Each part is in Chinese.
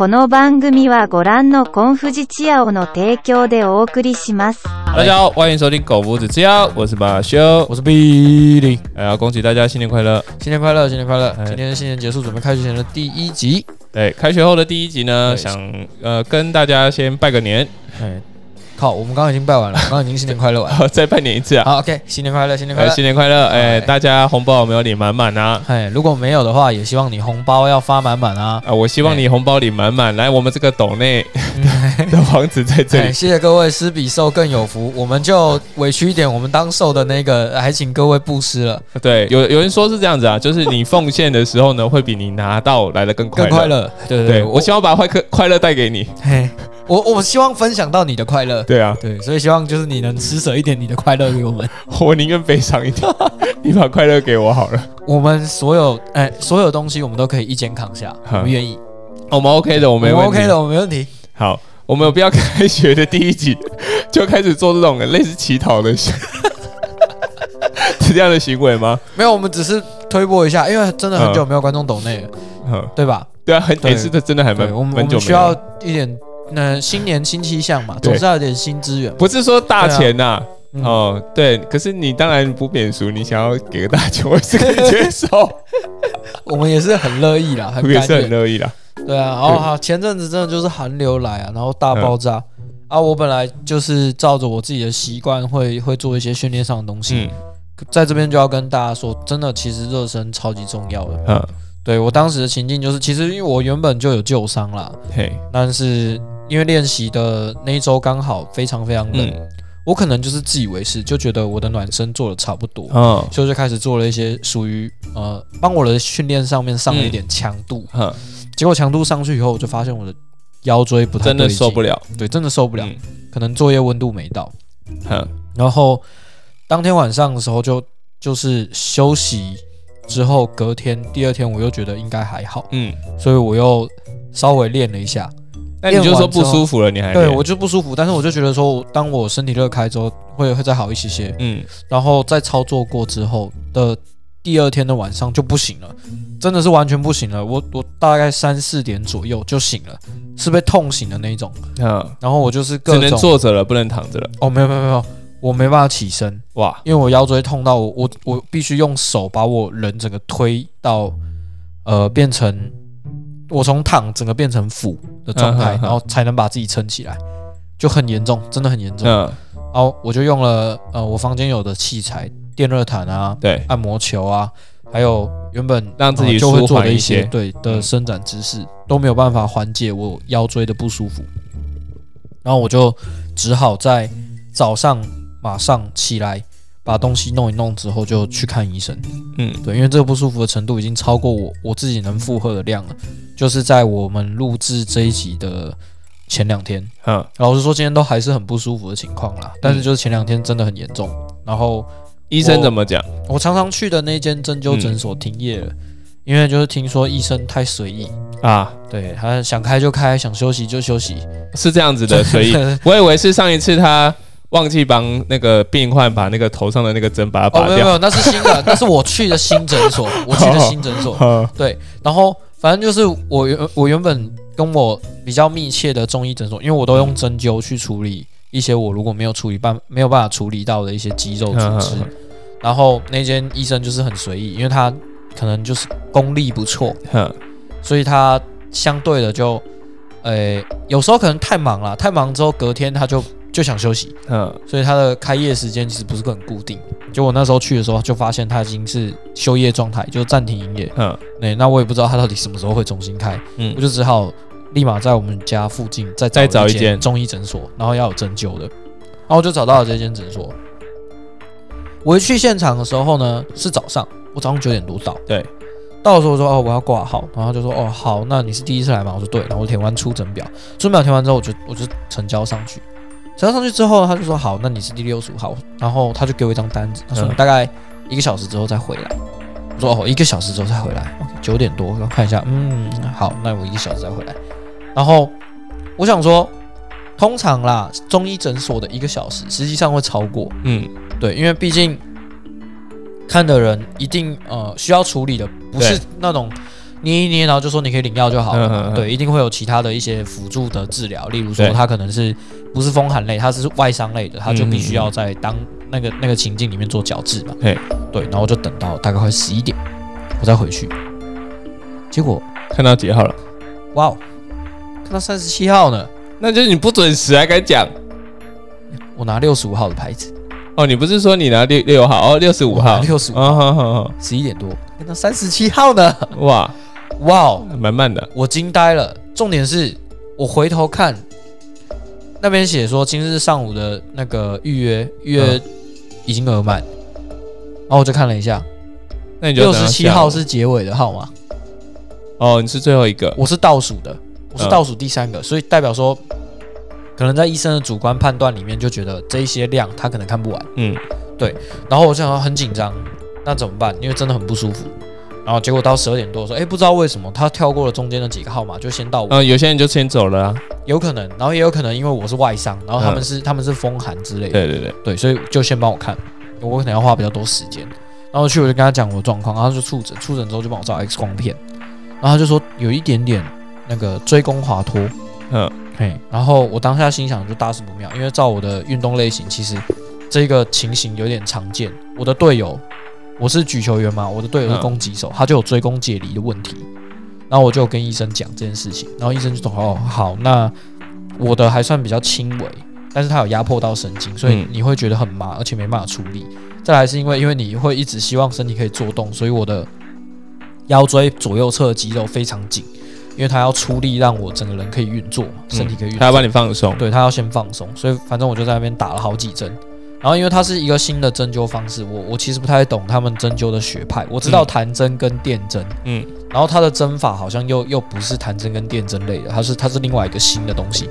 この番組はご覧のコンフジチアオの提供でお送りします。大家好，欢迎收听狗夫子之邀，我是马修，我是 Billy，哎呀，恭喜大家新年快乐！新年快乐，新年快乐！哎今天新年结束，准备开学前的第一集。对，开学后的第一集呢，对想呃跟大家先拜个年，哎，靠，我们刚刚已经拜完了，刚刚已经新年快乐完了。再拜年一次啊！好，OK，新年快乐，新年快哎，乐。新年快乐！哎，哎大家红包有没有领满满啊？哎，如果没有的话，也希望你红包要发满满啊。啊，我希望你红包领满满。来，我们这个斗内 的王子在这哎，里。谢谢各位，施比受更有福。我们就委屈一点，我们当受的那个，还请各位布施了，对，有有人说是这样子啊，就是你奉献的时候呢，会比你拿到来的更快乐。更快乐。对对对，我希望把快快快乐带给你。嘿，我我希望分享到你的快乐。对啊，对，所以希望就是你能施舍一点你的快乐给我们。我宁愿悲伤一点，你把快乐给我好了。我们所有哎，所有东西我们都可以一肩扛下，我们愿意，我们 OK 的，我我没问题。OK 的，我没问题。好，我们有必要开学的第一集就开始做这种类似乞讨的行，是这样的行为吗？没有，我们只是推播一下，因为真的很久没有观众抖内了，嗯，对吧？对啊，很对也是的，真的还蛮，我们我们需要。一点，那新年新气象嘛，总是要有点新资源。不是说大钱呐、嗯哦，对，可是你当然不免俗，你想要给个大钱，我也是可以接受，我们也是很乐意啦，很是很。乐意啦。对啊，哦好，前阵子真的就是寒流来啊，然后大爆炸。啊，我本来就是照着我自己的习惯，会会做一些训练上的东西，嗯在这边就要跟大家说，真的，其实热身超级重要的。嗯，对我当时的情境就是，其实因为我原本就有旧伤啦，嘿，但是因为练习的那一周刚好非常非常冷，嗯我可能就是自以为是，就觉得我的暖身做的差不多，嗯所以就开始做了一些属于呃帮我的训练上面上了一点强度。哼，结果强度上去以后，我就发现我的腰椎不太真的受不，了。对，真的受不了，嗯可能作业温度没到。哼，然后当天晚上的时候就就是休息之后，隔天第二天我又觉得应该还好，嗯，所以我又稍微练了一下。那你就说不舒服了，你还对我就不舒服，但是我就觉得说，当我身体热开之后，会会再好一些些。嗯然后在操作过之后的第二天的晚上就不行了，真的是完全不行了。我我大概三四点左右就醒了，是被痛醒的那一种。嗯，然后我就是各只能坐着了，不能躺着了。哦，没有没有没有，我没办法起身，哇，因为我腰椎痛到我我我必须用手把我人整个推到呃变成我从躺整个变成俯的状态，然后才能把自己撑起来，就很严重，真的很严重。嗯，然后我就用了呃我房间有的器材，电热毯啊、对，按摩球啊，还有原本让自己呃就会做的一些些。对的嗯。伸展姿势、都没有办法缓解我腰椎的不舒服，然后我就只好在早上马上起来把东西弄一弄之后就去看医生。嗯。对，因为这个不舒服的程度已经超过我我自己能负荷的量了，就是在我们录制这一集的前两天，嗯。老实说今天都还是很不舒服的情况啦，但是就是前两天真的很严重，然后。医生怎么讲？我常常去的那间针灸诊所停业了，因为就是听说医生太随意，啊，对他想开就开，想休息就休息。是这样子的，所以我以为是上一次他忘记帮那个病患把那个头上的那个针把它哦，拔掉。没有没有，那是新的，那是我去的新诊所，我去的新诊所。嗯对，然后反正就是我原我原本跟我比较密切的中医诊所，因为我都用针灸去处理一些我如果没有处理办没有办法处理到的一些肌肉组织。然后那间医生就是很随意，因为他可能就是功力不错，所以他相对的就，呃，有时候可能太忙了，太忙之后隔天他就就想休息，嗯。所以他的开业时间其实不是很固定。就我那时候去的时候，就发现他已经是休业状态，就暂停营业。哼对，那我也不知道他到底什么时候会重新开，嗯。我就只好立马在我们家附近再再找一一间。中医诊所，然后要有针灸的，然后我就找到了这间诊所。我一去现场的时候呢，是早上，我早上九点多到。对，到的时候我说哦我要挂号，然后就说哦好，那你是第一次来吗？我说对，然后我填完出诊表，出诊表填完之后我就我就成交上去，成交上去之后他就说好，那你是第六十五号，然后他就给我一张单子，他说大概一个小时之后再回来。我说哦一个小时之后再回来九点多，我看一下，嗯好，那我一个小时再回来。然后我想说，通常啦中医诊所的一个小时实际上会超过，嗯对，因为毕竟看的人一定呃需要处理的不是那种捏一捏，然后就说你可以领药就好了。嗯嗯嗯对，一定会有其他的一些辅助的治疗，例如说他可能是不是风寒类，它是外伤类的，它就必须要在当那个那个情境里面做矫治嘛。嘿对，然后我就等到大概快十一点，我再回去，结果看到几号了？哇哦，看到三十七号呢，那就是你不准时还敢讲我拿六十五号的牌子，哦？你不是说你拿六六号哦？六十五号，六十五，哦，好好好，十一点多，看到三十七号呢，哇，哇哦，蛮慢的，我惊呆了。重点是我回头看，那边写说今日上午的那个预约预约已经额满，然后我就看了一下，那你就六等到下午十七号是结尾的号码，哦，你是最后一个，我是倒数的，我是嗯。倒数第三个，所以代表说，可能在医生的主观判断里面就觉得这一些量他可能看不完，嗯，对然后我就想说很紧张，那怎么办？因为真的很不舒服。然后结果到十二点多说，哎，不知道为什么他跳过了中间的几个号码，就先到我。嗯，有些人就先走了啊，有可能，然后也有可能因为我是外伤，然后他们嗯。是、他们是风寒之类的，对对对，对，所以就先帮我看，我可能要花比较多时间。然后去我就跟他讲我的状况，然后他就触诊，触诊之后就帮我照 X 光片，然后他就说有一点点那个椎弓滑脱，嗯，嘿，然后我当下心想就大事不妙，因为照我的运动类型，其实这个情形有点常见。我的队友，我是举球员嘛，我的队友是嗯攻击手，他就有追攻解离的问题。然后我就跟医生讲这件事情，然后医生就说：“哦，好，那我的还算比较轻微，但是它有压迫到神经，所以嗯你会觉得很麻，而且没办法处理。再来是因为因为你会一直希望身体可以做动，所以我的腰椎左右侧的肌肉非常紧，因为它要出力让我整个人可以运作嘛，身体可以运作。他要帮你放松，对他要先放松，所以反正我就在那边打了好几针。然后因为它是一个新的针灸方式，我我其实不太懂他们针灸的学派。我知道嗯。弹针跟电针，嗯，然后它的针法好像又又不是弹针跟电针类的，它是它是另外一个新的东西。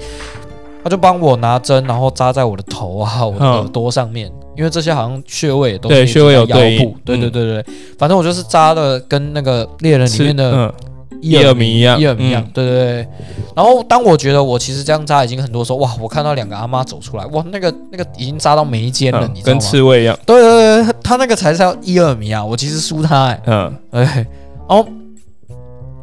他就帮我拿针，然后扎在我的头啊、我的嗯。耳朵上面，因为这些好像穴位也都是对穴位有腰部，对对嗯。对对，反正我就是扎的跟那个猎人里面的嗯伊伊尔迷一样。伊尔米一样嗯，对对对。然后当我觉得我其实这样扎已经很多时候，哇，我看到两个阿妈走出来，哇，那个那个已经扎到眉间了，你知道吗？刺猬一样，对对对，他那个才是要伊尔米啊，我其实输他哎、嗯，哎，然后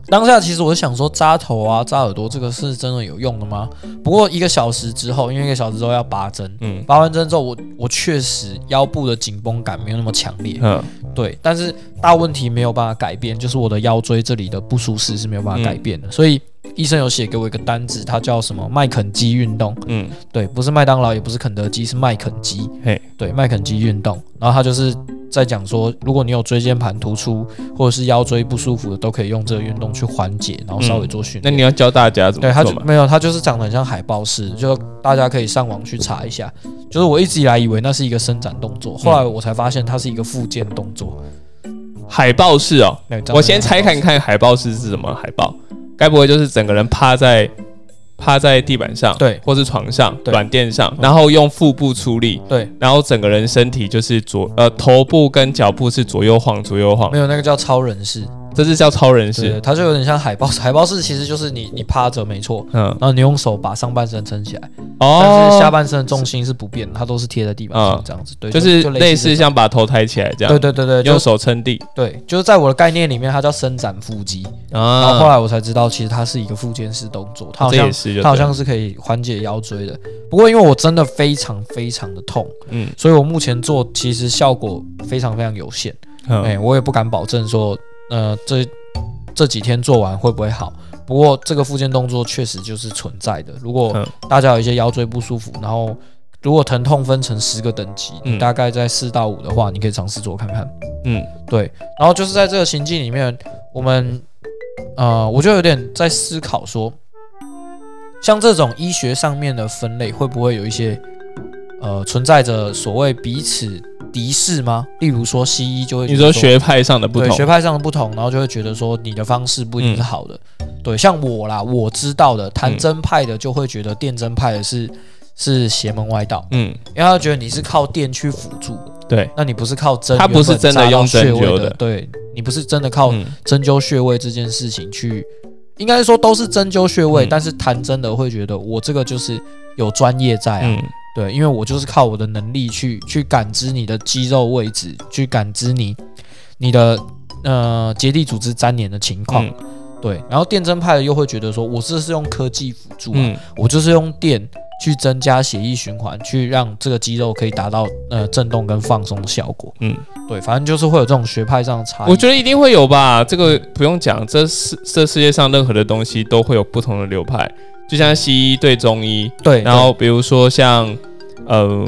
当下其实我是想说扎头啊、扎耳朵这个是真的有用的吗？不过一个小时之后，因为一个小时之后要拔针，嗯。拔完针之后我我确实腰部的紧绷感没有那么强烈，嗯。对，但是大问题没有办法改变，就是我的腰椎这里的不舒适是没有办法改变的，所以医生有写给我一个单子，它叫什么麦肯基运动，嗯，对，不是麦当劳，也不是肯德基，是麦肯基，嘿，对，麦肯基运动，然后他就是在讲说，如果你有椎间盘突出或者是腰椎不舒服的，都可以用这个运动去缓解，然后稍微做训练。那你要教大家怎对，么做？嘛？它就没有，它就是长得很像海豹式，就大家可以上网去查一下。就是我一直以来以为那是一个伸展动作，后来我才发现它是一个复健动作。海豹式哦，我先猜很像海豹式看看海豹式是什么海豹，该不会就是整个人趴在趴在地板上，对。或是床上、对。软垫上，然后用腹部出力，对，然后整个人身体就是左呃头部跟脚部是左右晃左右晃。没，有那个叫超人式，这是叫超人对，式，它就有点像海豹式。海豹式其实就是你你趴着没错，嗯然后你用手把上半身撑起来，哦，但是下半身的重心是不变的，它都是贴在地板上嗯这样子。对，就是就类似像把头抬起来这样，对对对对，用手撑地对，就是在我的概念里面，它叫伸展腹肌。然后后啊，来我才知道，其实它是一个附件式动作，它好像是它好像是可以缓解腰椎的。不过因为我真的非常非常的痛，嗯所以我目前做其实效果非常非常有限。哎、嗯我也不敢保证说，呃，这这几天做完会不会好。不过这个附件动作确实就是存在的。如果嗯大家有一些腰椎不舒服，然后如果疼痛分成十个等级，嗯你大概在四到五的话，你可以尝试做看看。嗯对，然后就是在这个情境里面，我们呃，我就有点在思考说，像这种医学上面的分类，会不会有一些呃存在着所谓彼此敌视吗？例如说西医就会你觉得说学派上的不同。对学，派上的不同，然后就会觉得说你的方式不一定是好的。对，像我啦，我知道的弹嗯针派的就会觉得电真派的是是邪门歪道，嗯，因为他觉得你是靠电去辅助，对，那你不是靠针，他不是真的用针灸的。的，对你不是真的靠嗯。针灸穴位这件事情去，应该说都是针灸穴位，嗯。但是弹真的会觉得我这个就是有专业在啊，嗯对，因为我就是靠我的能力去去感知你的肌肉位置，去感知你你的呃结缔组织粘连的情况，嗯对，然后电针派的又会觉得说，我这是用科技辅助、啊，嗯我就是用电去增加血液循环，去让这个肌肉可以达到呃震动跟放松的效果。嗯，对，反正就是会有这种学派上的差异。我觉得一定会有吧，这个不用讲，这世这世界上任何的东西都会有不同的流派，就像西医对中医，对，然后比如说像呃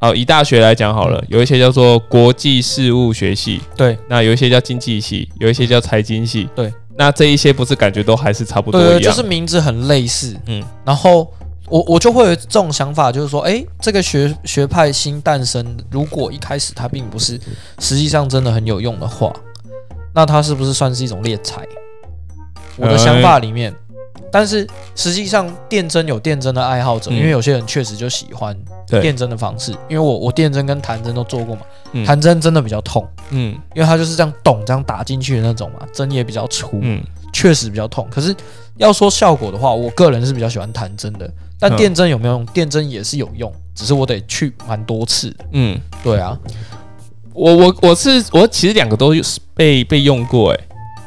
哦以大学来讲好了，有一些叫做国际事务学系，对。那有一些叫经济系，有一些叫财经系，对，那这一些不是感觉都还是差不多对对，就？是名字很类似，嗯。然后我我就会有这种想法，就是说，哎，这个学学派新诞生，如果一开始它并不是实际上真的很有用的话，那它是不是算是一种敛财？我的想法里面，但是实际上电针有电针的爱好者，嗯。因为有些人确实就喜欢对。电针的方式，因为我我电针跟弹针都做过嘛，嗯。弹针真的比较痛，嗯。因为它就是这样咚这样打进去的那种嘛，针也比较粗，嗯。确实比较痛。可是要说效果的话，我个人是比较喜欢弹针的。但嗯电针有没有用？电针也是有用，只是我得去蛮多次的。嗯，对啊，我我我是我其实两个都是被被用过哎、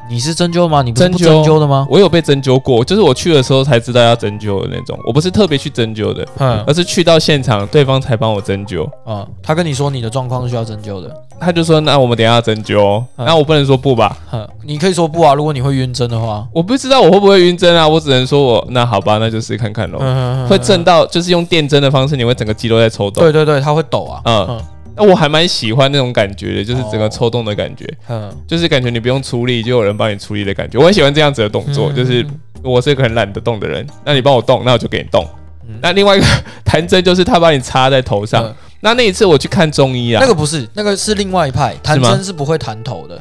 你是针灸吗？你不是不针灸的吗？我有被针灸过，就是我去的时候才知道要针灸的那种，我不是特别去针灸的，嗯而是去到现场对方才帮我针灸。嗯，他跟你说你的状况是需要针灸的，他就说：“那我们等一下要针灸哦。嗯那我不能说不吧？哼，你可以说不啊，如果你会晕针的话，我不知道我会不会晕针啊，我只能说我那好吧，那就试看看喽。嗯会震，到，就是用电针的方式，你会整个肌肉在抽动。对对对，它会抖啊，嗯我还蛮喜欢那种感觉的，就是整个抽动的感觉，嗯，就是感觉你不用出力，就有人帮你出力的感觉。我很喜欢这样子的动作，嗯就是我是一个很懒得动的人，那你帮我动，那我就给你动。嗯。那另外一个弹针就是他把你插在头上。嗯。那那一次我去看中医啊，那个不是，那个是另外一派，弹针是不会弹头的，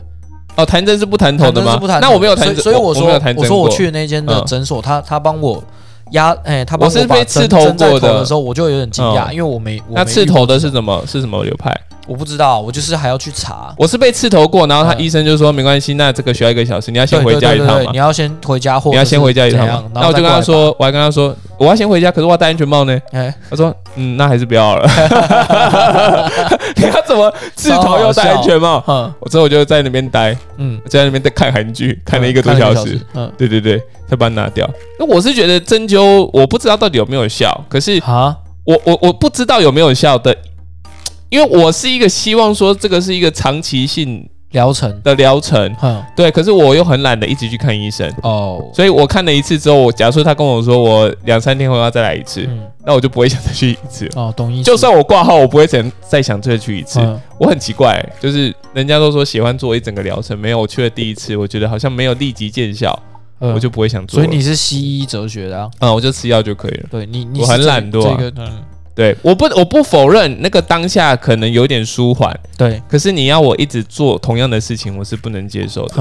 哦，弹针是不弹头的吗？那我没有弹针，所以我说我说我去的那间的嗯诊所，他他帮我压，哎，他把我是把被刺头过的时候，我就有点惊讶，嗯因为我没我那没刺头的是什么？是什么流派？我不知道，我就是还要去查。我是被刺头过，然后他嗯医生就说没关系，那这个需要一个小时，你要先回家一趟嘛对对对你。要先回家，或你要先回家一趟嘛是怎样。那我就跟他，说，我还跟他说，我要先回家，可是我要戴安全帽呢。然后再过来吧他说，嗯，那还是不要了。你要怎么刺头又戴安全帽？哎，嗯我之后我就在那边待，嗯，在那边在看韩剧，看了一个多小时。，嗯对对对，才把它拿掉。那我是觉得针灸，我不知道到底有没有效，可是啊，我我我不知道有没有效的，因为我是一个希望说这个是一个长期性疗程，的疗程，嗯对，可是我又很懒得一直去看医生，哦，所以我看了一次之后，我假如说他跟我说我两三天后要再来一次，嗯那我就不会想再去一次。哦，懂意思。就算我挂号，我不会想再想再去一次。嗯我很奇怪、就是人家都说喜欢做一整个疗程，没有我去了第一次，我觉得好像没有立即见效，嗯我就不会想做。所以你是西医哲学的啊？嗯，我就吃药就可以了。对你，你我很懒惰啊这个嗯，对，我不我不否认那个当下可能有点舒缓，对，可是你要我一直做同样的事情，我是不能接受的。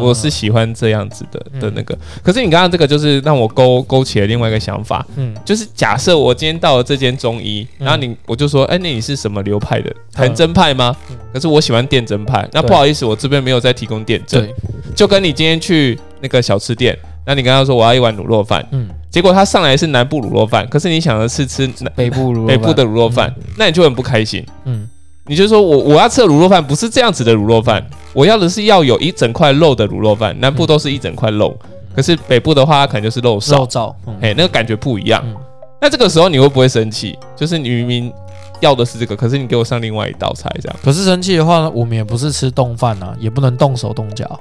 我是喜欢这样子的的嗯那个，可是你刚刚这个就是让我勾勾起了另外一个想法，嗯就是假设我今天到了这间中医，嗯然后你我就说，哎、那你是什么流派的？弹针派吗？嗯可是我喜欢电针派，那不好意思，我这边没有在提供电针，对，就跟你今天去那个小吃店，那你刚刚说我要一碗卤肉饭，嗯，结果他上来是南部卤肉饭，可是你想的是吃南北部北部的卤肉饭，那你就很不开心。嗯。你就说我我要吃的卤肉饭不是这样子的卤肉饭，我要的是要有一整块肉的卤肉饭，南部都是一整块肉，可是北部的话它可能就是肉肉少，哎，那个感觉不一样。嗯。那这个时候你会不会生气？就是你明明要的是这个，可是你给我上另外一道菜，这样。可是生气的话呢，我们也不是吃冻饭啊，也不能动手动脚。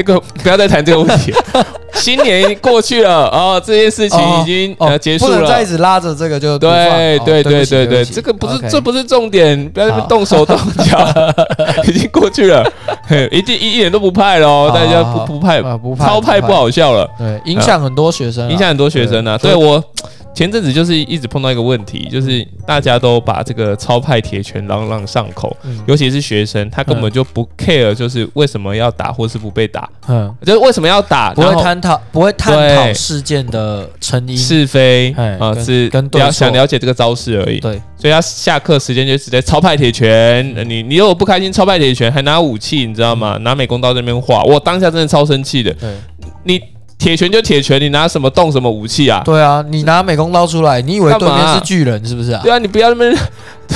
那个不要再谈这个问题。新年过去了哦，这件事情已经呃结束了不能再一。直拉着这个就对对对对对对，这个不是这不是重点，不要动手动脚，已经过去了，一定一一点都不派喽，大家不不派，呃不派超派不，好笑了。对，影响很多学生啊，影响很多学生啊。对对我前阵子就是一直碰到一个问题，就是大家都把这个超派铁拳朗朗上口，嗯。尤其是学生，他根本就不 care，就是为什么要打或是不被打，嗯，就是为什么要打，不会探讨不会探讨事件的成因，是非哎啊，跟是跟对错。了想了解这个招式而已。对，所以他下课时间就直接超派铁拳，呃你你如果不开心，超派铁拳还拿武器，你知道吗？拿美工刀在那边画，我当下真的超生气的。对。你铁拳就铁拳，你拿什么动什么武器啊？对啊，你拿美工刀出来，你以为对面是巨人是不是啊？对啊，你不要那么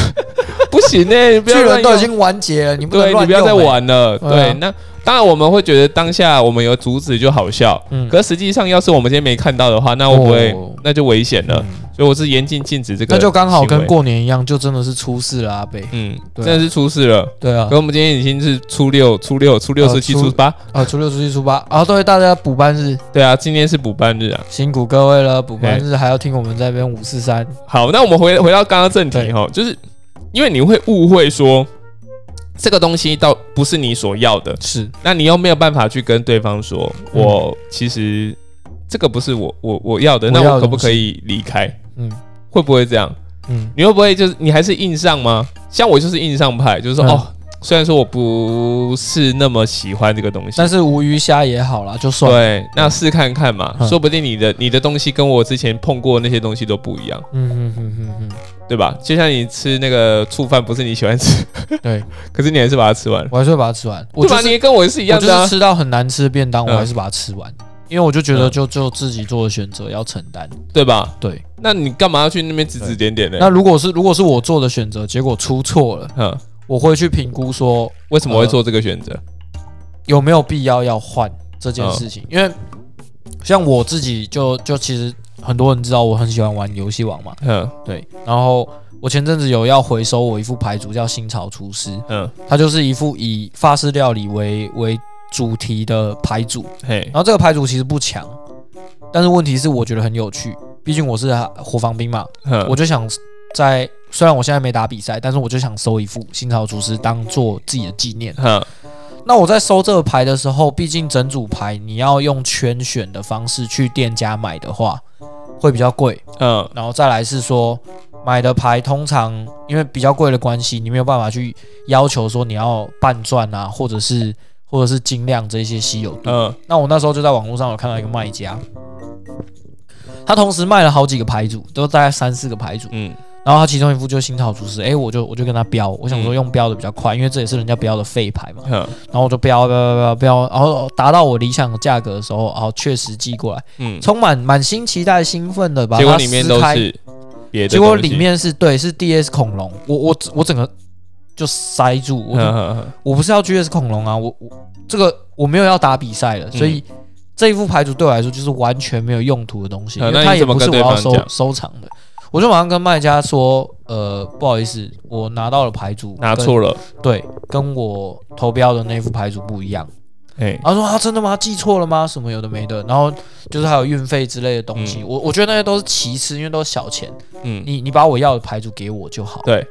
不行呢、你不巨要乱用人都已经完结了，你不能对你不要再。玩了。对啊，那当然我们会觉得当下我们有阻止就好笑，嗯可实际上要是我们今天没看到的话，那会不会、哦那就危险了？嗯所以我是严禁禁止这个，那就刚好跟。过年一样，就真的是出事了阿贝。嗯，真的是出事了。对啊可，我们今天已经是初六、初六、初六、呃初七、初初八，啊，初六、初七、初八，啊，对大家补班日对啊，今天是补班日啊。辛苦各位了，补班日还要听我们这边五四三，好，那我们回回到刚刚正题对哈，就是因为你会误会说这个东西倒不是你所要的，是那你又没有办法去跟对方说，嗯我其实这个不是我我我要的，那我可不可以离开？嗯会不会这样？嗯你会不会就是你还是硬上吗？像我就是硬上派，就是说、嗯哦，虽然说我不是那么喜欢这个东西，但是无鱼虾也好啦，就算。对，那试看看嘛，嗯说不定你的你的东西跟我之前碰过那些东西都不一样，嗯嗯嗯嗯嗯，对吧？就像你吃那个醋饭，不是你喜欢吃，对，可是你还是把它吃完，我还是会把它吃完。我对吧？你也跟我是一样的、啊就是，吃到很难吃的便当，嗯我还是把它吃完，因为我就觉得嗯就就自己做的选择要承担。对吧？对，那你干嘛要去那边指指点点呢？那如果是如果是我做的选择，结果出错了，嗯，我会去评估说为什么会做这个选择？有没有必要要换这件事嗯。情，因为像我自己就就其实很多人知道我很喜欢玩游戏王嘛，嗯。对，然后我前阵子有要回收我一副牌组叫新潮厨师，嗯，它就是一副以法式料理为为主题的牌组，嘿，然后这个牌组其实不强，但是问题是我觉得很有趣，毕竟我是火防兵嘛，嗯我就想在虽然我现在没打比赛，但是我就想收一副新潮厨师当做自己的纪念。那我在收这个牌的时候，毕竟整组牌你要用圈选的方式去店家买的话，会比较贵。嗯然后再来是说，买的牌通常因为比较贵的关系，你没有办法去要求说你要半钻啊，或者是或者是精量这些稀有度。嗯那我那时候就在网络上有看到一个卖家，他同时卖了好几个牌组，都大概三四个牌组。嗯。然后他其中一副就是新潮厨师，诶，我就我就跟他标，我想说嗯。用标的比较快，因为这也是人家标的废牌嘛。哼然后我就标标标标标，然后达到我理想的价格的时候，然后确实寄过来，嗯，充满满心期待、兴奋的把它结果里面，都是别的，结果里面是对是 DS 恐龙，我我我整个就塞住，我我不是要 GS 恐龙啊，我我这个我没有要打比赛了，所以这一副牌组对我来说就是完全没有用途的东西，嗯因为它也不是我要收收藏的。我就马上跟卖家说，呃，不好意思，我拿到了牌组，拿错了，对，跟我投标的那副牌组不一样。哎，他说啊，真的吗？记错了吗？什么有的没的，然后就是还有运费之类的东西，我我觉得那些都是其次，因为都是小钱。嗯，你你把我要的牌组给我就好。对，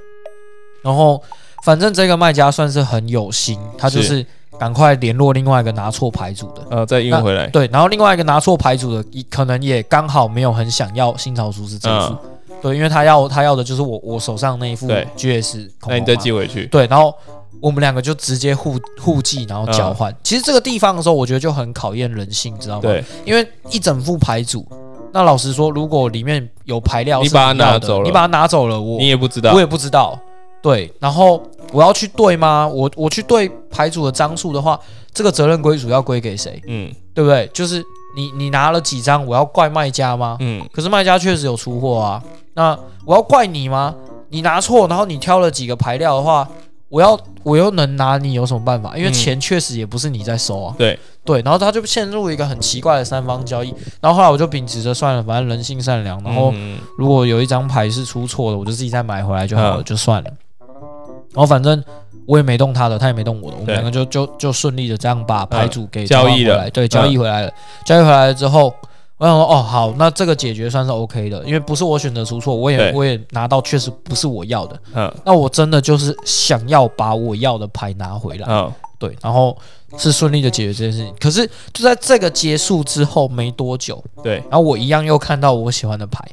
然后反正这个卖家算是很有心，他就是赶快联络另外一个拿错牌组的。呃，再运回来，对，然后另外一个拿错牌组的，一可能也刚好没有很想要新潮厨师这一副，对，因为他要他要的就是我我手上那一副对。GS 恐那你再寄回去，对，然后我们两个就直接互互寄，然后交换。其实这个地方的时候，我觉得就很考验人性，知道吗？，对，因为一整副牌组，那老实说，如果里面有牌料你把它拿走了。你把它拿走了，我你也不知道。我，也不知道。对，然后我要去对吗？我我去对牌组的张数的话，这个责任归属要归给谁？嗯对不对？就是你你拿了几张，我要怪卖家吗？嗯可是卖家确实有出货啊，那我要怪你吗？你拿错，然后你挑了几个牌料的话，我要我又能拿你有什么办法？因为嗯钱确实也不是你在收啊。对对，然后他就陷入一个很奇怪的三方交易。然后后来我就秉持着算了，反正人性善良，然后嗯如果有一张牌是出错的，我就自己再买回来就好了，嗯就算了。然后反正我也没动他的，他也没动我的，我们两个就就就顺利的这样把牌组给交易回来，对，交易回来了。交易回来了之后，我想说，哦，好，那这个解决算是 OK 的，因为不是我选择出错，我也对。我也拿到确实不是我要的。嗯。那我真的就是想要把我要的牌拿回来，嗯。对，然后是顺利的解决这件事情。可是就在这个结束之后没多久，对，然后我一样又看到我喜欢的牌，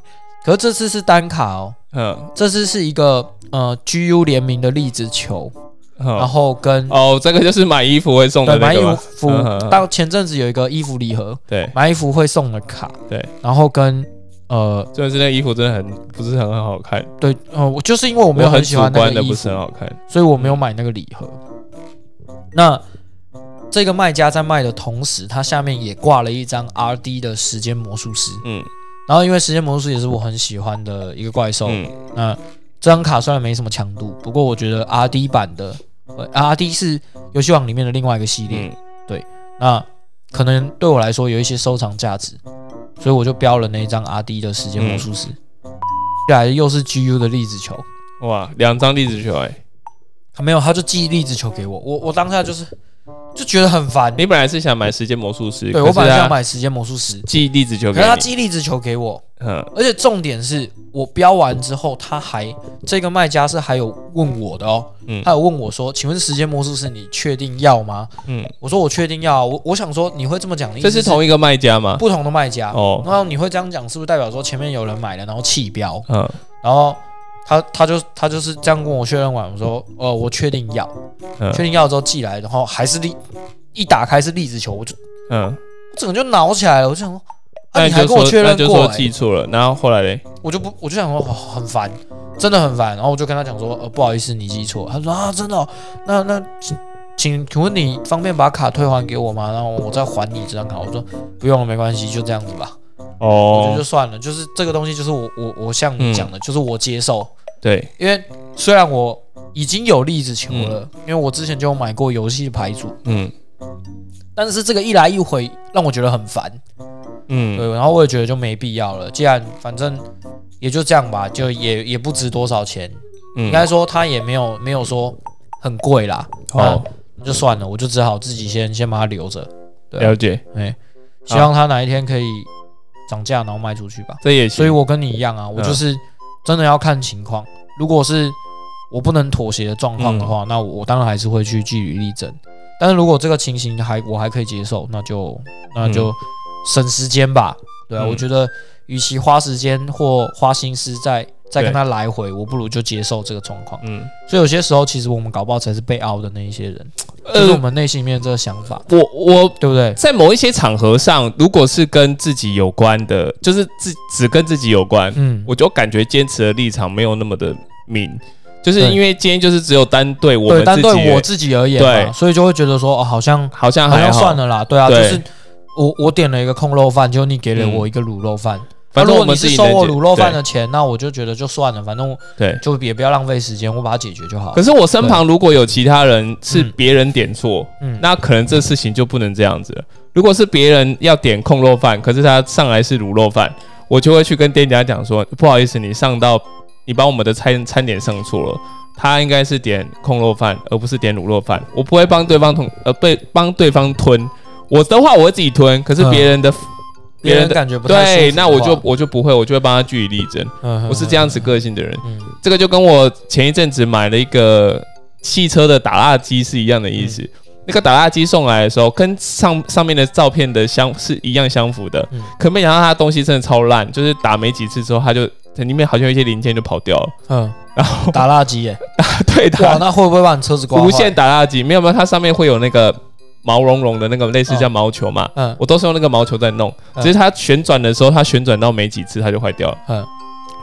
可是这次是单卡哦，嗯。这次是一个呃 GU 联名的粒子球，然嗯，后跟、哦，这个就是买衣服会送的对买衣个吗，服嗯嗯嗯，到前阵子有一个衣服礼盒，对，买衣服会送的卡，对，然后跟呃真的是那个衣服真的很不是很好看，对呃，我就是因为我没有很主喜欢那观的不是个衣服，很好看，所以我没有买那个礼盒。那这个卖家在卖的同时，它下面也挂了一张 RD 的时间魔术师，嗯然后因为时间魔术师也是我很喜欢的一个怪兽，嗯。那这张卡虽然没什么强度，不过我觉得 RD 版的，呃，RD 是游戏王里面的另外一个系列，嗯。对，那可能对我来说有一些收藏价值，所以我就标了那一张 R D 的时间魔术师。接下来又是 G U 的粒子球，哇，两张粒子球哎、他没有，他就寄粒子球给我，我我当下就是就觉得很烦。你本来是想买时间魔术师，对我本来想买时间魔术师，寄粒子球可是他给你，寄粒子球给我，嗯而且重点是我标完之后，他还这个卖家是还有问我的哦，嗯他有问我说：“请问时间魔术师你确定要吗嗯，？”我说：“我确定要啊。”我我想说你会这么讲的意思这是同一个卖家吗？不同的卖家，哦，然后你会这样讲，是不是代表说前面有人买了，然后弃标？嗯然后他他就他就是这样跟我确认完，我说：“呃，我确定要，嗯确定要之后寄来，然后还是粒一打开是粒子球，我就嗯，我整个就挠起来了，我就想说。啊，那你还跟我说确认过、那就说欸，记错了，然后后来嘞，我就不，我就想说、哦、很烦，真的很烦。然后我就跟他讲说，呃，不好意思，你记错。他说啊，真的哦、那那请请请问你方便把卡退还给我吗？然后我再还你这张卡。我说不用了，没关系，就这样子吧。我觉得哦就，算了，就是这个东西，就是我我我像你讲的，就是我接受，对，因为虽然我已经有粒子球了，因为我之前就有买过游戏牌组，嗯。但是这个一来一回让我觉得很烦。嗯，对，然后我也觉得就没必要了。既然反正也就这样吧，就也也不值多少钱，嗯。应该说它也没有没有说很贵啦。哦，那就算了，我就只好自己先先把它留着。对啊。了解，哎，希望他哪一天可以涨价，然后卖出去吧。这也行所以我跟你一样啊，我就是真的要看情况。如果是我不能妥协的状况的话，那我当然还是会去据理力争。但是如果这个情形还我还可以接受，那就那就省时间吧。对啊，嗯我觉得与其花时间或花心思在再跟他来回，我不如就接受这个状况。嗯，所以有些时候，其实我们搞不好才是被凹的那一些人，就是我呃，们内心里面这个想法，我我对不对？在某一些场合上，如果是跟自己有关的，就是自只跟自己有关，嗯，我就感觉坚持的立场没有那么的明，就是因为今天就是只有单对我，们自己，单对我自己而言嘛，对。所以就会觉得说，哦，好像好像好。像算了啦，对啊，就是我我点了一个空肉饭，就你给了嗯。我一个卤肉饭。反正我们自己收我卤肉饭的钱，那我就觉得就算了，反正对。就也不要浪费时间，我把它解决就好可。是我身旁如果有其他人是别人点错，嗯，那可能这事情就不能这样子了。如果是别人要点控肉饭，可是他上来是卤肉饭，我就会去跟店家讲说，不好意思，你上到你把我们的餐餐点上错了。他应该是点控肉饭，而不是点卤肉饭。我不会帮对方吞，呃，被帮对方吞。我的话我会自己吞，可是别人的，别人的感觉不太对，那我就我就不会，我就会帮他据理力争。嗯我是这样子，个性的人。嗯这个就跟我前一阵子买了一个汽车的打蜡机是一样的意思。那个打蜡机送来的时候，跟上上面的照片的相是一样相符的。嗯可没想到它的东西真的超烂，就是打没几次之后，它就里面好像有一些零件就跑掉了。嗯，然后打蜡机耶，对哇，打那会不会把你车子刮无线？打蜡机，没有没有，它上面会有那个毛茸茸的那个类似像毛球嘛。嗯。我都是用那个毛球在弄，嗯。只是它旋转的时候，它旋转到没几次，它就坏掉了。嗯。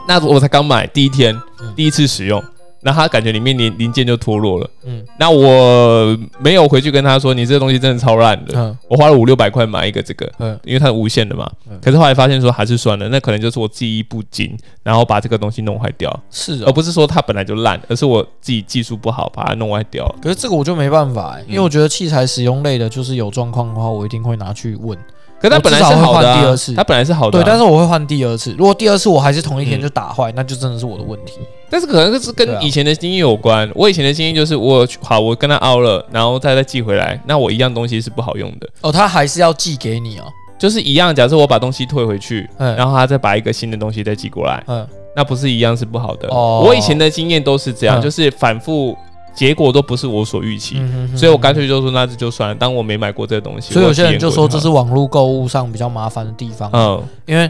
那我才刚买第一天嗯，第一次使用，那他感觉里面零零件就脱落了。嗯那我没有回去跟他说，你这个东西真的超烂的。嗯我花了五六百块买一个这个，嗯因为它是无线的嘛嗯。可是后来发现说还是算了，那可能就是我记忆不精，然后把这个东西弄坏掉，是哦。而不是说它本来就烂，而是我自己技术不好把它弄坏掉。可是这个我就没办法欸，因为嗯我觉得器材使用类的，就是有状况的话，我一定会拿去问。可是它本来是好的、我至少会换第啊二次，它本来是好的、对，啊，但是我会换第二次。如果第二次我还是同一天嗯就打坏，那就真的是我的问题。但是可能是对啊跟以前的经验有关。我以前的经验就是我好，我跟他凹了，然后再再寄回来，那我一样东西是不好用的。哦，他还是要寄给你哦。就是一样，假设我把东西退回去，嗯然后他再把一个新的东西再寄过来，嗯，那不是一样是不好的。哦我以前的经验都是这样，嗯就是反复结果都不是我所预期，嗯哼哼所以我干脆就说那这就算了，当我没买过这个东西。所以有些人就说这是网络购物上比较麻烦的地方，嗯，因为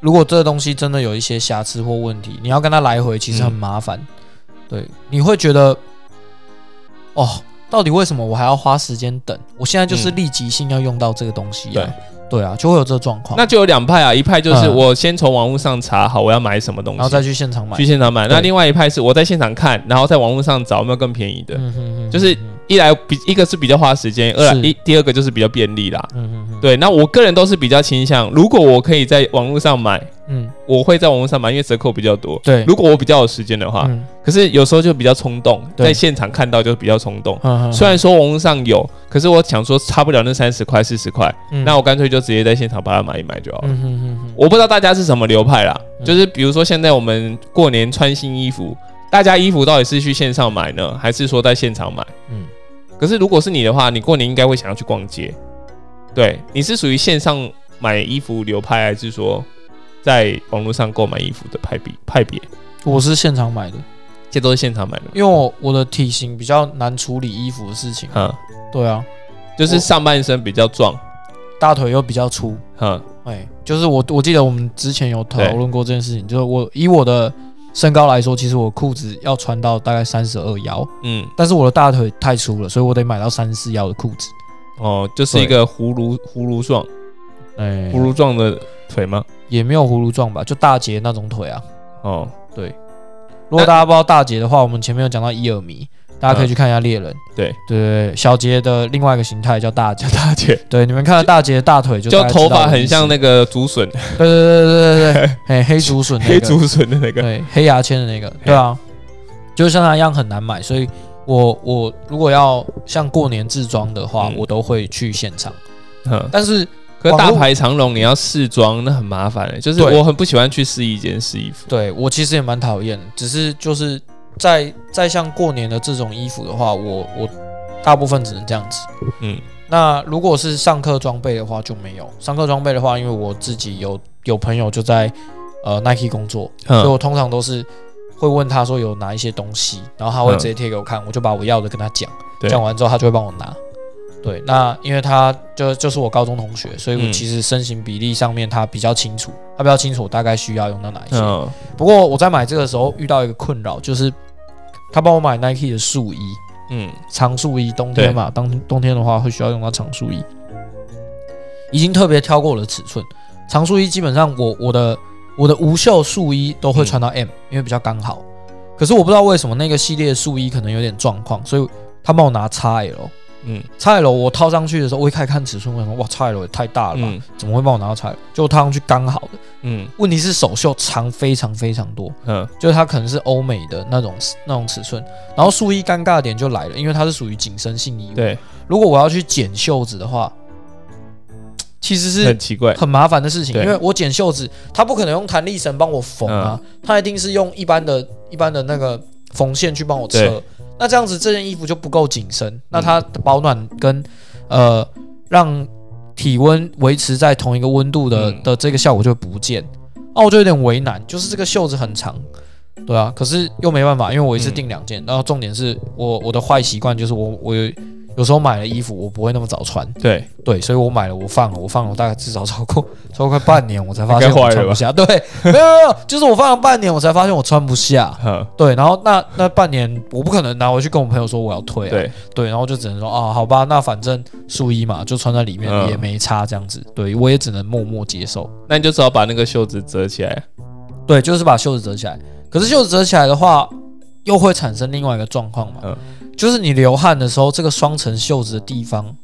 如果这个东西真的有一些瑕疵或问题，你要跟他来回，其实很麻烦。对，你会觉得，哦，到底为什么我还要花时间等？我现在就是嗯立即性要用到这个东西、啊，对对啊，就会有这个状况，那就有两派啊，一派就是嗯我先从网络上查好我要买什么东西，然后再去现场买去。现场买。那另外一派是我在现场看，然后在网络上找有没有更便宜的。嗯哼哼就是一来比一个是比较花时间，二来一第二个就是比较便利啦。嗯哼哼，对，那我个人都是比较倾向，如果我可以在网络上买，嗯。我会在网络上买，因为折扣比较多。对，如果我比较有时间的话，嗯。可是有时候就比较冲动，在现场看到就比较冲动。虽然说网络上有，可是我想说差不了那三十块四十块，嗯。那我干脆就直接在现场把它买一买就好了。嗯哼哼哼，我不知道大家是什么流派啦，嗯。就是比如说现在我们过年穿新衣服，大家衣服到底是去线上买呢，还是说在现场买？嗯。可是如果是你的话，你过年应该会想要去逛街，对，你是属于线上买衣服流派，还是说在网络上购买衣服的派别？派别，我是现场买的，这都是现场买的。因为我我的体型比较难处理衣服的事情。嗯，对啊，就是上半身比较壮，大腿又比较粗。嗯，哎，就是我我记得我们之前有讨论过这件事情，就是我以我的身高来说，其实我裤子要穿到大概三十二腰，嗯，但是我的大腿太粗了，所以我得买到三十四腰的裤子。哦，就是一个葫芦葫芦状哎，葫芦状的腿吗？也没有葫芦状吧，就大节那种腿啊。哦，对，如果大家不知道大节的话，我们前面有讲到伊尔迷，大家可以去看一下猎人。对。对对对，小杰的另外一个形态叫大叫。大姐，对，你们看到大节的大腿就就头发很像那个竹笋，对对对对对对，哎，黑竹笋、那个，黑竹笋的那个，对，黑牙签的那个，对啊，就像它一样很难买，所以我我如果要像过年自装的话，嗯。我都会去现场。嗯，但是可是大排长龙你要试装，那很麻烦的。就是我很不喜欢去试衣间试衣服。对我其实也蛮讨厌的，只是就是在在像过年的这种衣服的话，我我大部分只能这样子。嗯，那如果是上课装备的话就没有。上课装备的话，因为我自己有有朋友就在呃 Nike 工作，所以嗯我通常都是会问他说有哪一些东西，然后他会直接贴给我看，我就把我要的跟他讲，讲完之后他就会帮我拿。对，那因为他就就是我高中同学，所以我嗯其实身形比例上面他比较清楚，他比较清楚我大概需要用到哪一些。嗯不过我在买这个时候遇到一个困扰，就是他帮我买 Nike 的束衣，嗯长束衣，冬天嘛，当冬天的话会需要用到长束衣，已经特别挑过我的尺寸。长束衣基本上我我的我的无袖束衣都会穿到 M，、因为比较刚好。可是我不知道为什么那个系列的束衣可能有点状况，所以他帮我拿 XL。嗯 XL 我套上去的时候，我一开始看尺寸，我想说哇，XL 也太大了吧？嗯怎么会帮我拿到 XL？就套上去刚好的。嗯问题是手袖长非常非常多，嗯就是它可能是欧美的那种那种尺寸。然后束衣尴尬的点就来了，因为它是属于紧身性衣物。对，如果我要去剪袖子的话，其实是很奇怪。很麻烦的事情，因为我剪袖子，它不可能用弹力绳帮我缝啊，它一定是用一般的、一般的那个缝线去帮我对车。那这样子这件衣服就不够紧身，那它的保暖跟呃让体温维持在同一个温度的、嗯。的这个效果就不见。那我就有点为难，就是这个袖子很长，对啊，可是又没办法，因为我一次订两件，然后重点是我我的坏习惯就是我我有有时候买了衣服我不会那么早穿，对，对，所以我买了，我放了，我放了，我大概至少超过 超过快半年，我才发现我穿不下。对，没有没有，就是我放了半年，我才发现我穿不下。嗯对，然后那那半年我不可能拿回去跟我朋友说我要退啊。对，对，然后就只能说啊，好吧，那反正素衣嘛，就穿在里面嗯也没差这样子。对我也只能默默接受。那你就只好把那个袖子折起来。对，就是把袖子折起来。可是袖子折起来的话，又会产生另外一个状况嘛，嗯就是你流汗的时候，这个双层袖子的地方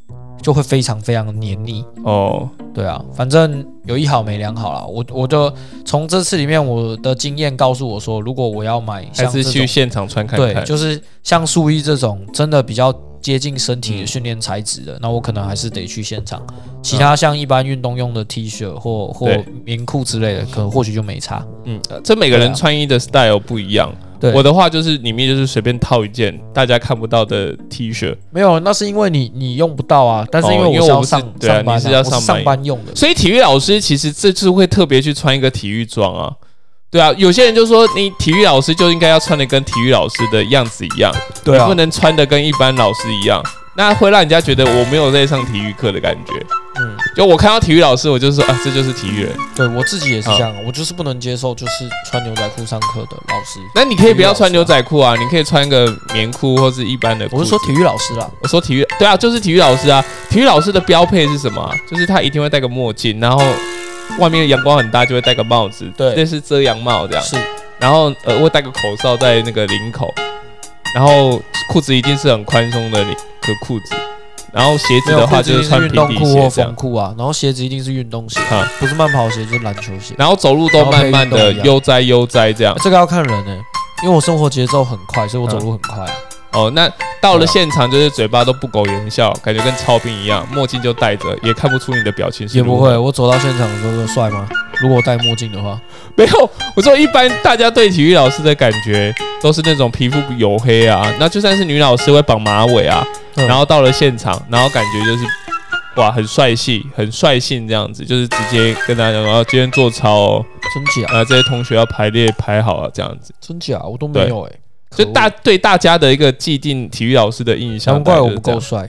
就会非常非常黏腻。哦，对啊，反正有一好没两好啦。我我就从这次里面我的经验告诉我说，如果我要买还是像这种去现场穿看对，看。就是像素衣这种真的比较接近身体的训练材质的，那我可能还是得去现场。其他像一般运动用的 T 恤或或棉裤之类的，可能或许就没差。嗯，呃这每个人穿衣的 style 不一样。对我的话就是里面就是随便套一件大家看不到的 T 恤，没有，那是因为你你用不到啊，但是因哦为我不是对啊你是要上班上班用的。所以体育老师其实这次会特别去穿一个体育装啊。对啊，有些人就说你体育老师就应该要穿的跟体育老师的样子一样，对啊你不，能穿的跟一般老师一样，那会让人家觉得我没有在上体育课的感觉。嗯，就我看到体育老师，我就说啊，这就是体育人。对我自己也是这样，我就是不能接受就是穿牛仔裤上课的老师。那你可以不要穿牛仔裤啊，你可以穿个棉裤或是一般的。我是说体育老师啊，我说体育，对啊，就是体育老师啊。体育老师的标配是什么啊、就是他一定会戴个墨镜，然后外面的阳光很大，就会戴个帽子，对类似遮阳帽这样。是然后呃，会戴个口罩在那个领口，然后裤子一定是很宽松的领个裤子，然后鞋子的话就是穿平底动裤或鞋这样，风裤啊，然后鞋子一定是运动鞋，啊，不是慢跑鞋就是篮球鞋。然后走路都慢慢的然后可以运动一样悠哉悠哉这样。这个要看人呢、因为我生活节奏很快，所以我走路很快啊。哦，那到了现场就是嘴巴都不苟言笑，感觉跟超兵一样，墨镜就戴着，也看不出你的表情是也不会，我走到现场的时候帅吗？如果我戴墨镜的话，没有，我说一般大家对体育老师的感觉都是那种皮肤黝黑啊，那就算是女老师会绑马尾啊，嗯。然后到了现场，然后感觉就是哇很帅气、很率性这样子，就是直接跟大家讲说，哦今天做操哦，真假？啊这些同学要排列排好啊这样子，真假？我都没有哎、就可恶大对大家的一个既定体育老师的印象，难怪我不够帅。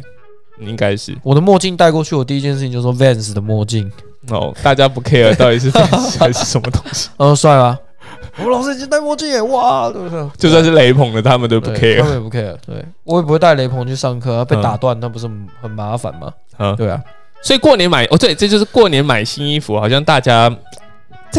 应该是我的墨镜戴过去，我第一件事情就说 Vans 的墨镜，哦，大家不 care 到底是还是什么东西，呃，帅吗？我们老师已经戴墨镜耶，哇，对不对？就算是雷朋的他们都不 care 他们也不 care。对我也不会带雷朋去上课，被嗯打断，那不是很很麻烦吗？啊。对啊，所以过年买哦，对，这就是过年买新衣服，好像大家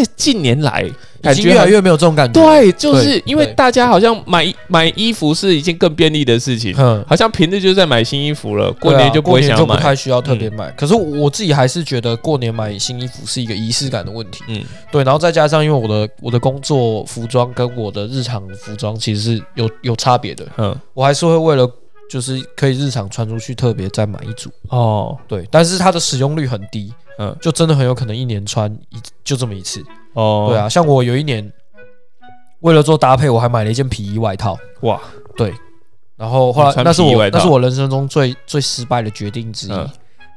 在近年来已感觉越来越没有这种感觉。，对，就是因为大家好像买买衣服是一件更便利的事情，嗯，好像平日就是在买新衣服了，过年就不会想买。过年就不太需要特别买。可是我自己还是觉得过年买新衣服是一个仪式感的问题。嗯，对，然后再加上因为我的我的工作服装跟我的日常服装其实是有有差别的，嗯，我还是会为了就是可以日常穿出去特别再买一组。哦，对，但是它的使用率很低，嗯，就真的很有可能一年穿一就这么一次。哦，对，啊，像我有一年为了做搭配，我还买了一件皮衣外套。哇，对，然后后来那是我那是我人生中最最失败的决定之一。嗯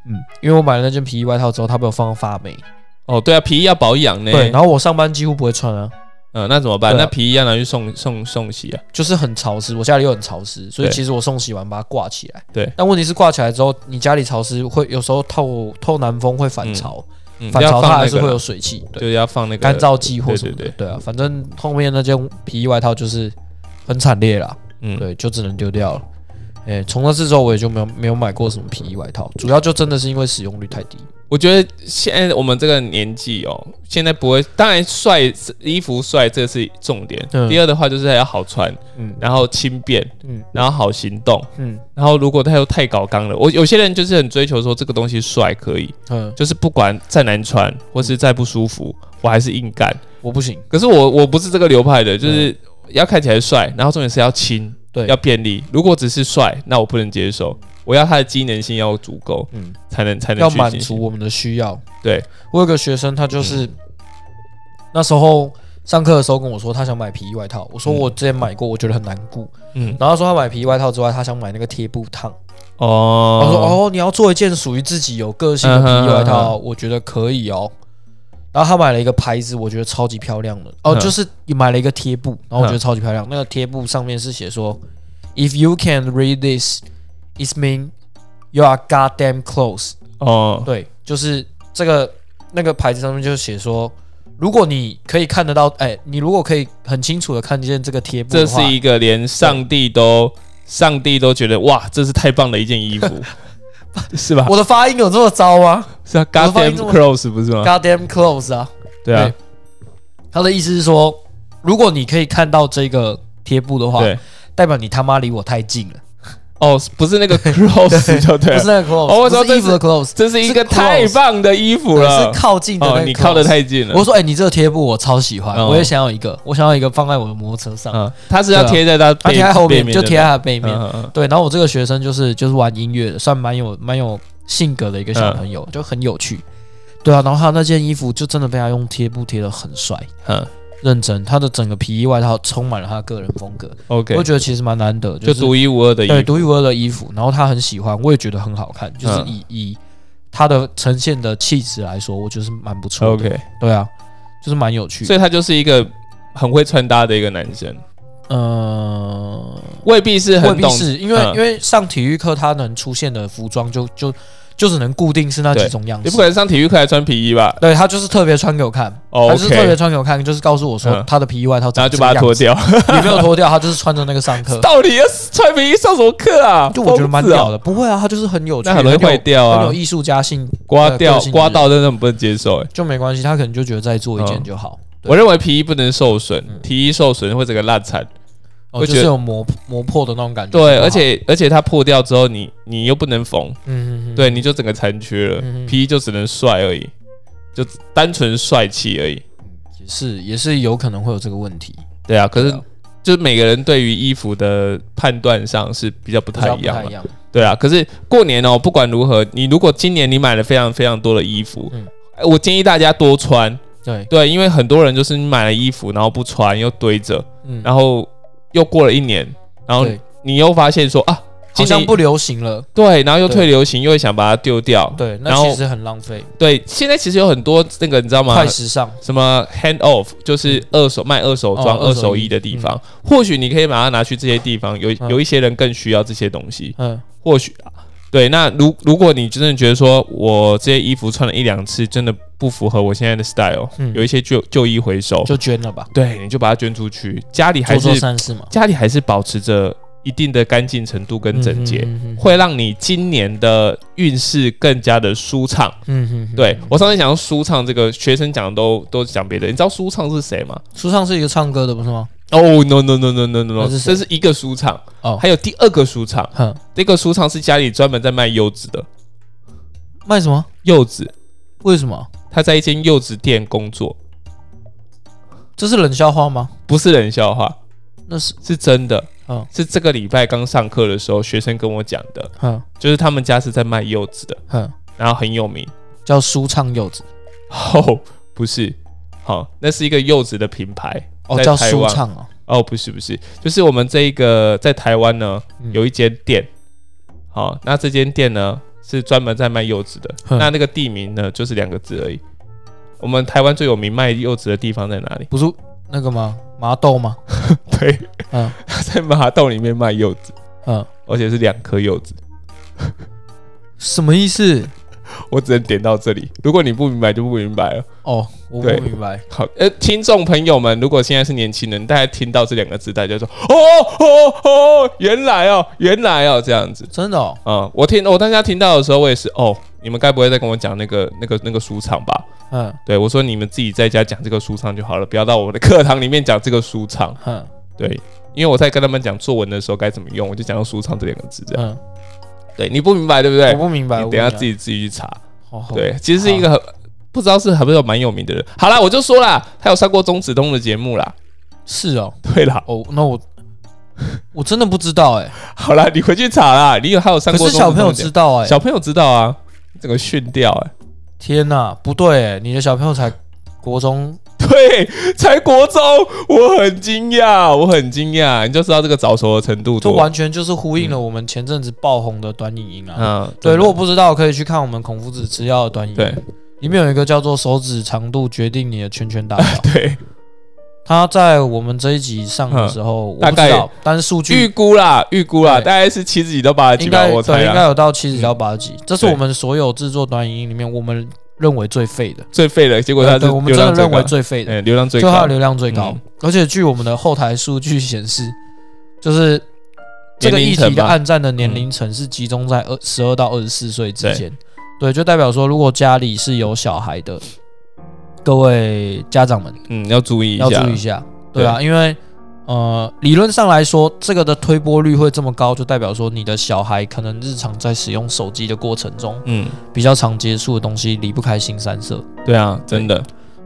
嗯因为我买了那件皮衣外套之后，它被我放到发霉。哦，对啊，皮衣要保养呢。对，然后我上班几乎不会穿啊，嗯，那怎么办？对啊那皮衣要拿去送送送洗啊？就是很潮湿，我家里又很潮湿，所以对其实我送洗完把它挂起来。对，但问题是挂起来之后，你家里潮湿会有时候透透南风会反潮，嗯，要反潮它还是会有，水汽，对，就是要放那个干燥剂或什么的。对对对啊，反正后面那件皮衣外套就是很惨烈啦，嗯，对，就只能丢掉了。哎，从那次之后我也就没有没有买过什么皮衣外套，主要就真的是因为使用率太低。我觉得现在我们这个年纪哦，现在不会，当然帅衣服帅这是重点。嗯第二的话就是要好穿，嗯然后轻便，嗯然后好行动。嗯然后如果他又太搞刚了，我有些人就是很追求说这个东西帅可以，嗯，就是不管再难穿或是再不舒服，我还是硬干。我不行，可是我我不是这个流派的，就是要看起来帅，然后重点是要轻，对，要便利。如果只是帅，那我不能接受。我要他的机能性要足够，嗯才能才能要满足我们的需要。对，我有个学生，他就是、那时候上课的时候跟我说，他想买皮衣外套。我说嗯我之前买过，我觉得很难顾。嗯然后说他买皮衣外套之外，他想买那个贴布烫。哦，我说哦，你要做一件属于自己有个性的皮衣外套，我觉得可以哦。然后他买了一个牌子，我觉得超级漂亮的哦，嗯就是你买了一个贴布，然后我觉得超级漂亮。那个贴布上面是写说，If you can read this, it mean you are goddamn close。哦，对，就是这个那个牌子上面就写说，如果你可以看得到，哎，你如果可以很清楚的看见这个贴布这的话，是一个连上帝都上帝都觉得哇，这是太棒的一件衣服，是吧？我的发音有这么糟吗是啊，Goddamn close 不是吗？？Goddamn close 啊！对啊，他的意思是说，如果你可以看到这个贴布的话，对，代表你他妈离我太近了，哦，不是那个 close 就对了，不是那个 close，哦我知道衣服的 close，这是一个太棒的衣服了。是，靠近的那哦，个你靠得太近了。我。说，哎，你这个贴布我超喜欢，哦。我也想要一个，我想要一个放在我的摩托车上，嗯，它是要贴在它背它贴在后面，就贴在它背面。对，然后我这个学生就是就是玩音乐的，算蛮有蛮有性格的一个小朋嗯友，就很有趣。对啊，然后他那件衣服就真的被他用贴布贴的很帅，嗯认真，他的整个皮衣外套充满了他的个人风格，，OK，我觉得其实蛮难得，就是独一无二的衣服。对独一无二的衣服，然后他很喜欢，我也觉得很好看，就是嗯以、以他的呈现的气质来说，我觉得是蛮不错的。OK，对啊，就是蛮有趣。所以他就是一个很会穿搭的一个男生，呃，未必是未很懂，必是因为、嗯因为上体育课他能出现的服装就就就只能固定是那几种样子你不可。能上体育课还穿皮衣吧？对他就是特别穿给我看，哦他就是特别，OK，穿给我看，就是告诉我说嗯他的皮衣外套然长后就把它脱掉，掉。也没有脱掉，他就是穿着那个上课，到底要穿皮衣上什么课啊？就我觉得蛮疯子哦屌的。不会啊，他就是很有趣，那很容易有坏掉啊很有，艺术家性，刮掉个性刮到真的很不能接受。哎，就没关系，他可能就觉得再做一件嗯就好。对我认为皮衣不能受损嗯，皮衣受损会整个烂惨。哦，会觉得就是有磨磨破的那种感觉。对，而且而且它破掉之后，你你又不能缝，嗯嗯嗯，对，你就整个残缺了嗯嗯，P 就只能帅而已，就单纯帅气而已。也是也是有可能会有这个问题，对啊，可是啊就是每个人对于衣服的判断上是比较不太一样嘛较不太一。样。对啊，可是过年哦，不管如何，你如果今年你买了非常非常多的衣服，嗯哎我建议大家多穿。对，对，因为很多人就是你买了衣服，然后不穿又堆着，嗯，然后又过了一年，然后你又发现说啊，好像不流行了。对，然后又退流行，又会想把它丢掉。对，那其实很浪费，对，现在其实有很多那个你知道吗？快时尚。什么 hand off，就是二手卖二手装、哦二手衣的地方，或许你可以把它拿去这些地方，有嗯有一些人更需要这些东西，嗯，或许啊。对，那如如果你真的觉得说我这些衣服穿了一两次，真的不符合我现在的 style，、嗯有一些旧旧衣回收，就捐了吧，对，你就把它捐出去，家里还做做是善事嘛，家里还是保持着一定的干净程度跟整洁，嗯嗯嗯会让你今年的运势更加的舒畅。嗯嗯，嗯对我上次讲到舒畅，这个学生讲的都都讲别的，你知道舒畅是谁吗？舒畅是一个唱歌的，不是吗？哦、no no no no no no no，这是一个书场，哦，还有第二个书场，哼，这个书场是家里专门在卖柚子的。卖什么？柚子，为什么？他在一间柚子店工作，这是冷笑话吗？不是冷笑话，那是，是真的，嗯是这个礼拜刚上课的时候学生跟我讲的，哼。就是他们家是在卖柚子的，哼，然后很有名。叫舒畅柚子，哦，不是，好、那是一个柚子的品牌，哦，叫在台湾。舒畅哦，哦，不是不是，就是我们这一个在台湾呢嗯有一间店，好、那这间店呢是专门在卖柚子的，哼那那个地名呢就是两个字而已。我们台湾最有名卖柚子的地方在哪里？不是那个吗？麻豆吗？对，嗯 在麻豆里面卖柚子，嗯，而且是两颗柚子。什么意思？我只能点到这里，如果你不明白就不明白了。哦，我不明白。好，呃，听众朋友们，如果现在是年轻人，大家听到这两个字，大家就说哦哦哦，原来哦，原来哦，这样子。真的哦，嗯、我听我大家听到的时候，我也是哦，你们该不会再跟我讲那个那个那个书场吧？嗯对我说你们自己在家讲这个书场就好了，不要到我们的课堂里面讲这个书场。嗯对，因为我在跟他们讲作文的时候该怎么用，我就讲到书场这两个字这样。嗯，对你不明白对不对我？不明白。你等下自己。自己去查。哦对，其实是一个很不知道是很不是蛮有名的人。好啦，我就说啦，他有上过钟子通的节目啦。是哦，对啦，哦，那我我真的不知道哎，好啦，你回去查啦。你有还有上可是小朋友知道哎，小朋友知道啊，整个训掉哎、天哪，不对哎，你的小朋友才国中，对，才国中，我很惊讶，我很惊讶，你就知道这个早熟的程度多。这完全就是呼应了我们前阵子爆红的短影音啊。嗯，对，如果不知道，可以去看我们孔夫子吃药的短影音。对，里面有一个叫做“手指长度决定你的圈圈大小 对”，他在我们这一集上的时候，我大概但是数据预估啦，预估啦，大概是七十几到八十几吧，我猜对，应该。有到七十几到八十几，这是我们所有制作短影音里面我们认为最废的。最废的，结果他是对，我们真的认为，最废的，嗯，流量最高，就它的流量最高。嗯。而且据我们的后台数据显示，就是这个议题的暗战的年龄层是集中在二十二到二十四岁之间。对，就代表说，如果家里是有小孩的，各位家长们嗯，要注意一要下，注意一下。对啊，因为呃，理论上来说，这个的推波率会这么高，就代表说你的小孩可能日常在使用手机的过程中，嗯，比较常接触的东西离不开新三色。对啊，真的，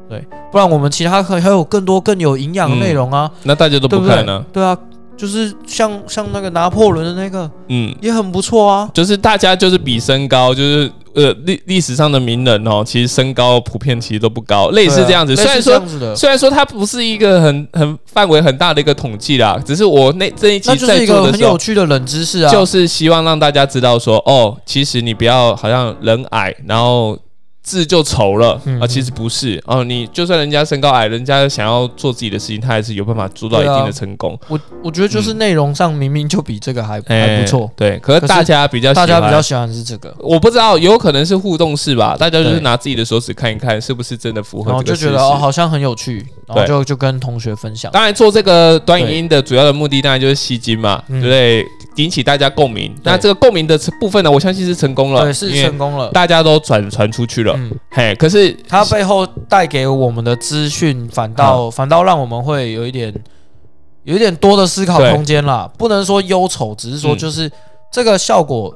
对不然我们其他可还有更多更有营养的内容啊，那大家都不看呢，？对啊，就是像像那个拿破仑的那个嗯，也很不错啊。就是大家就是比身高，就是呃历历史上的名人哦，其实身高普遍其实都不高，类似这样子。虽然说虽然说它不是一个很很范围很大的一个统计啦，只是我那这一集那就是在一个很有做的时候，趣的冷知识啊。就是希望让大家知道说，哦，其实你不要好像人矮，然后字就丑了。嗯。啊，其实不是。哦，你就算人家身高矮，人家想要做自己的事情，他还是有办法做到一定的成功，我我觉得就是内容上明明就比这个还还哎不错，对，可是大家比较喜大家比较喜欢的是这个，我不知道，有可能是互动式吧，大家就是拿自己的手指看一看，是不是真的符合然后。就觉得哦好像很有趣，然后就就跟同学分享。当然做这个短影音的主要的目的，当然就是吸睛嘛，嗯。对不对？引起大家共鸣。那这个共鸣的部分呢，我相信是成功了，对，是成功了。大家都转传出去了。嗯，嘿，可是它背后带给我们的资讯，反倒反倒让我们会有一点有一点多的思考空间啦，不能说忧愁，只是说嗯。就是这个效果，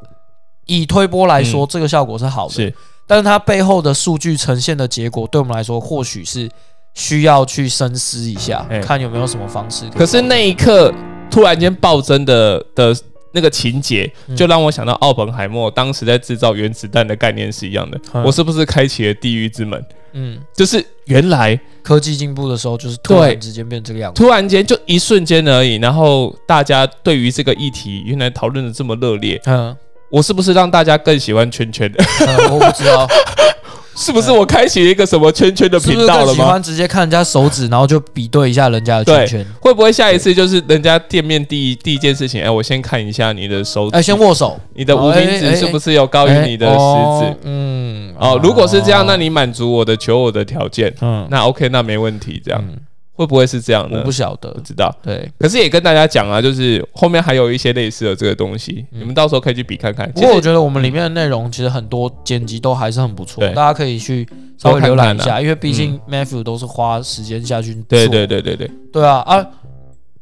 以推波来说，嗯。这个效果是好的，是。但是它背后的数据呈现的结果，对我们来说，或许是需要去深思一下，哎看有没有什么方式以可是那一刻突然间暴增的的那个情节，嗯就让我想到奥本海默当时在制造原子弹的概念是一样的。嗯我是不是开启了地狱之门？嗯，就是原来科技进步的时候，就是突然之间变这个样子。突然间就一瞬间而已，然后大家对于这个议题原来讨论的这么热烈，嗯，我是不是让大家更喜欢圈圈的？嗯我不知道，是不是我开启了一个什么圈圈的频道了吗？喜欢直接看人家手指，然后就比对一下人家的圈圈？会不会下一次就是人家店面第一第一件事情，哎，我先看一下你的手指，哎，先握手，你的无名指是不是有高于你的食哦指？嗯，哦，如果是这样，那你满足我的求偶的条件，嗯，那 OK，那没问题。这样嗯会不会是这样呢我不？晓得不，知道。对。可是也跟大家讲啊，就是后面还有一些类似的这个东西，嗯你们到时候可以去比看看。不过我觉得我们里面的内容其实很多剪辑都还是很不错，对大家可以去稍微浏览一看啊下，因为毕竟 Matthew 都是花时间下去做。对对对对对对啊啊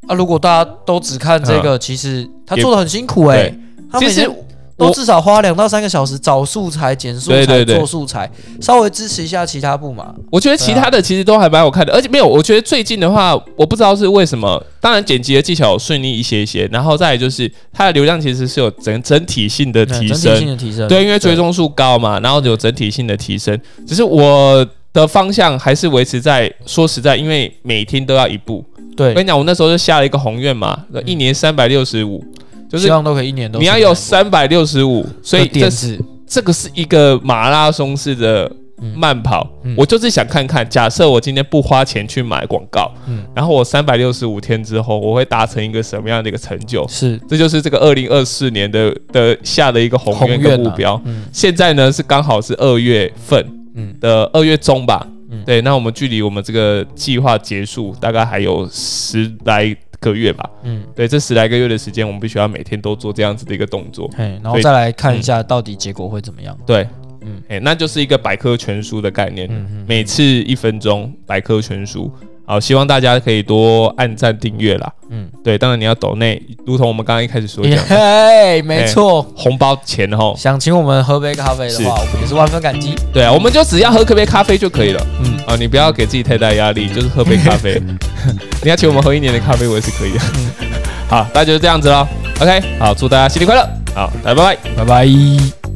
啊！如果大家都只看这个，其实他做的很辛苦哎、对，其实他每天都至少花两到三个小时找素材、剪素材、对对对做素材，稍微支持一下其他部嘛。我觉得其啊他的其实都还蛮好看的，而且没有，我觉得最近的话，我不知道是为什么，当然剪辑的技巧顺利一些些，然后再来就是它的流量其实是有整整体性的提升整体性，的提升，对，因为追踪数高嘛，然后有整体性的提升。只是我的方向还是维持在，说实在，因为每天都要一部。对我跟你讲，我那时候就下了一个宏愿嘛，一年三百六十五，就是希望都可以一年都你要有三百六十五，所以这是，这个是一个马拉松式的嗯。慢跑。嗯。我就是想看看，假设我今天不花钱去买广告，嗯，然后我三百六十五天之后，我会达成一个什么样的一个成就？是。这就是这个二零二四年的的下的一个宏愿宏愿啊跟目标。嗯。现在呢是刚好是二月份嗯。的二月中吧，嗯。对，那我们距离我们这个计划结束大概还有十来个月吧，嗯，对，这十来个月的时间，我们必须要每天都做这样子的一个动作，嘿，然后再来看一下到底结果会怎么样。对，嗯。嗯，哎，那就是一个百科全书的概念，每次一分钟百科全书。好，希望大家可以多按赞订阅啦。嗯，对，当然你要抖内，如同我们刚刚一开始所讲的，嘿，没错。红包钱哈，想请我们喝杯咖啡的话，我们也是万分感激。对啊，我们就只要喝杯咖啡就可以了。嗯，啊，你不要给自己太大压力，就是喝杯咖啡。你要请我们喝一年的咖啡，我也是可以的。好，大家就这样子喽。OK，好，祝大家新年快乐。好，大家拜拜。拜拜。